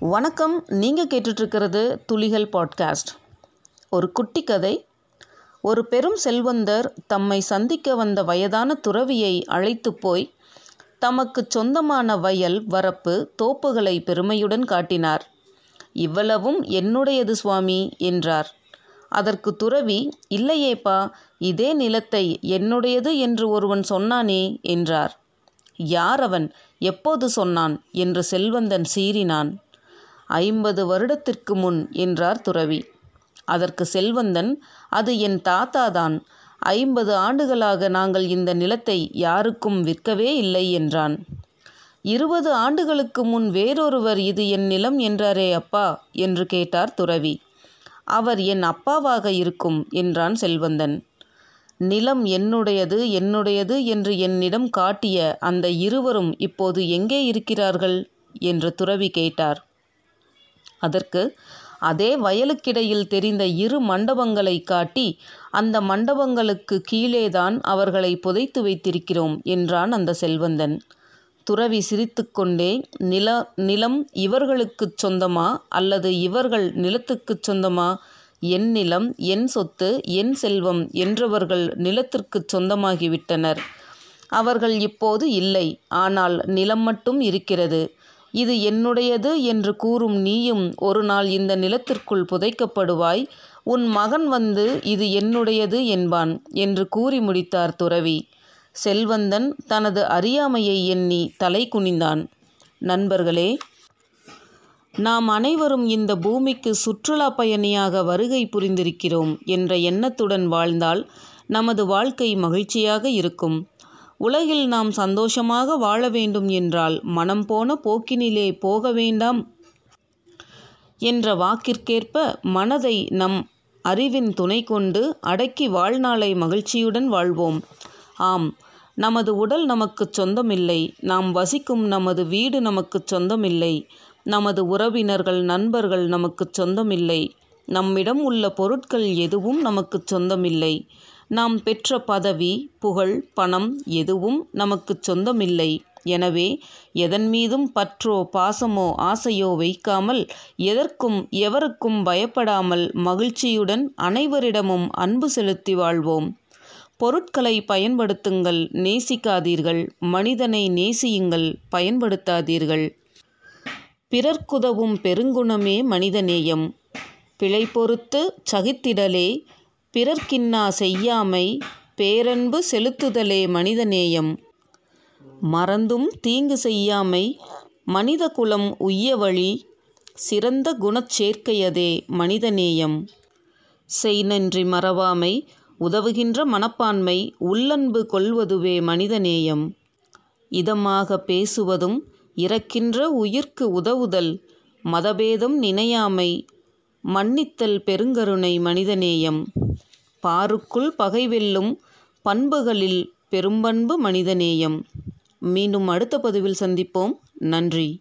வணக்கம் நீங்கள் கேட்டுட்ருக்கிறது துளிகள் பாட்காஸ்ட். ஒரு குட்டி கதை ஒரு பெரும் செல்வந்தர் தம்மை சந்திக்க வந்த வயதான துறவியை அழைத்து போய் தமக்கு சொந்தமான வயல் வரப்பு தோப்புகளை பெருமையுடன் காட்டினார். இவ்வளவும் என்னுடையது சுவாமி என்றார். அதற்கு துறவி இல்லையேப்பா இதே நிலத்தை என்னுடையது என்று ஒருவன் சொன்னானே என்றார். யார் அவன்? எப்போது சொன்னான்? என்று செல்வந்தன் சீறினான். ஐம்பது வருடத்திற்கு முன் என்றார் துறவி. அதற்கு செல்வந்தன் அது என் தாத்தாதான். ஐம்பது ஆண்டுகளாக நாங்கள் இந்த நிலத்தை யாருக்கும் விற்கவே இல்லை என்றான். இருபது ஆண்டுகளுக்கு முன் வேறொருவர் இது என் நிலம் என்றாரே அப்பா என்று கேட்டார் துறவி. அவர் என் அப்பாவாக இருக்கும் என்றான் செல்வந்தன். நிலம் என்னுடையது என்னுடையது என்று என்னிடம் காட்டிய அந்த இருவரும் இப்போது எங்கே இருக்கிறார்கள்? என்று துறவி கேட்டார். அதற்கு அதே வயலுக்கிடையில் தெரிந்த இரு மண்டபங்களை காட்டி அந்த மண்டபங்களுக்கு கீழேதான் அவர்களை புதைத்து வைத்திருக்கிறோம் என்றான் அந்த செல்வந்தன். துறவி சிரித்துக்கொண்டே நில நிலம் இவர்களுக்குச் சொந்தமா? அல்லது இவர்கள் நிலத்துக்குச் சொந்தமா? என் நிலம் என் சொத்து என் செல்வம் என்றவர்கள் நிலத்திற்குச் சொந்தமாகிவிட்டனர். அவர்கள் இப்போது இல்லை. ஆனால் நிலம் மட்டும் இருக்கிறது. இது என்னுடையது என்று கூறும் நீயும் ஒரு நாள் இந்த நிலத்திற்குள் புதைக்கப்படுவாய். உன் மகன் வந்து இது என்னுடையது என்பான் என்று கூறி முடித்தார் துறவி. செல்வந்தன் தனது அறியாமையை எண்ணி தலை குனிந்தான். நண்பர்களே நாம் அனைவரும் இந்த பூமிக்கு சுற்றுலா பயணியாக வருகை புரிந்திருக்கிறோம் என்ற எண்ணத்துடன் வாழ்ந்தால் நமது வாழ்க்கை மகிழ்ச்சியாக இருக்கும். உலகில் நாம் சந்தோஷமாக வாழ வேண்டும் என்றால் மனம் போன போக்கினிலே போக வேண்டாம் என்ற வாக்கிற்கேற்ப மனதை நம் அறிவின் துணை கொண்டு அடக்கி வாழ்நாளை மகிழ்ச்சியுடன் வாழ்வோம். ஆம் நமது உடல் நமக்கு சொந்தமில்லை. நாம் வசிக்கும் நமது வீடு நமக்கு சொந்தமில்லை. நமது உறவினர்கள் நண்பர்கள் நமக்கு சொந்தமில்லை. நம்மிடம் உள்ள பொருட்கள் எதுவும் நமக்கு சொந்தமில்லை. நாம் பெற்ற பதவி புகழ் பணம் எதுவும் நமக்கு சொந்தமில்லை. எனவே எதன் மீதும் பற்றோ பாசமோ ஆசையோ வைக்காமல் எதற்கும் எவருக்கும் பயப்படாமல் மகிழ்ச்சியுடன் அனைவரிடமும் அன்பு செலுத்தி வாழ்வோம். பொருட்களை பயன்படுத்துங்கள் நேசிக்காதீர்கள். மனிதனை நேசியுங்கள் பயன்படுத்தாதீர்கள். பிறர்க்குதவும் பெருங்குணமே மனிதநேயம். பிழை பொறுத்து சகித்திடலே பிறர்க்கின்னா செய்யாமை பேரன்பு செலுத்துதலே மனிதநேயம். மறந்தும் தீங்கு செய்யாமை மனித குலம் உய்ய வழி சிறந்த குணச்சேர்க்கையதே மனிதநேயம். செய் நன்றி மறவாமை உதவுகின்ற மனப்பான்மை உள்ளன்பு கொள்வதுவே மனிதநேயம். இதமாக பேசுவதும் இறக்கின்ற உயிர்க்கு உதவுதல் மதபேதம் நினையாமை மன்னித்தல் பெருங்கருணை மனிதநேயம். பாருக்குள் பகை வெல்லும் பண்புகளில் பெரும்பண்பு மனிதநேயம். மீண்டும் அடுத்த பதிவில் சந்திப்போம். நன்றி.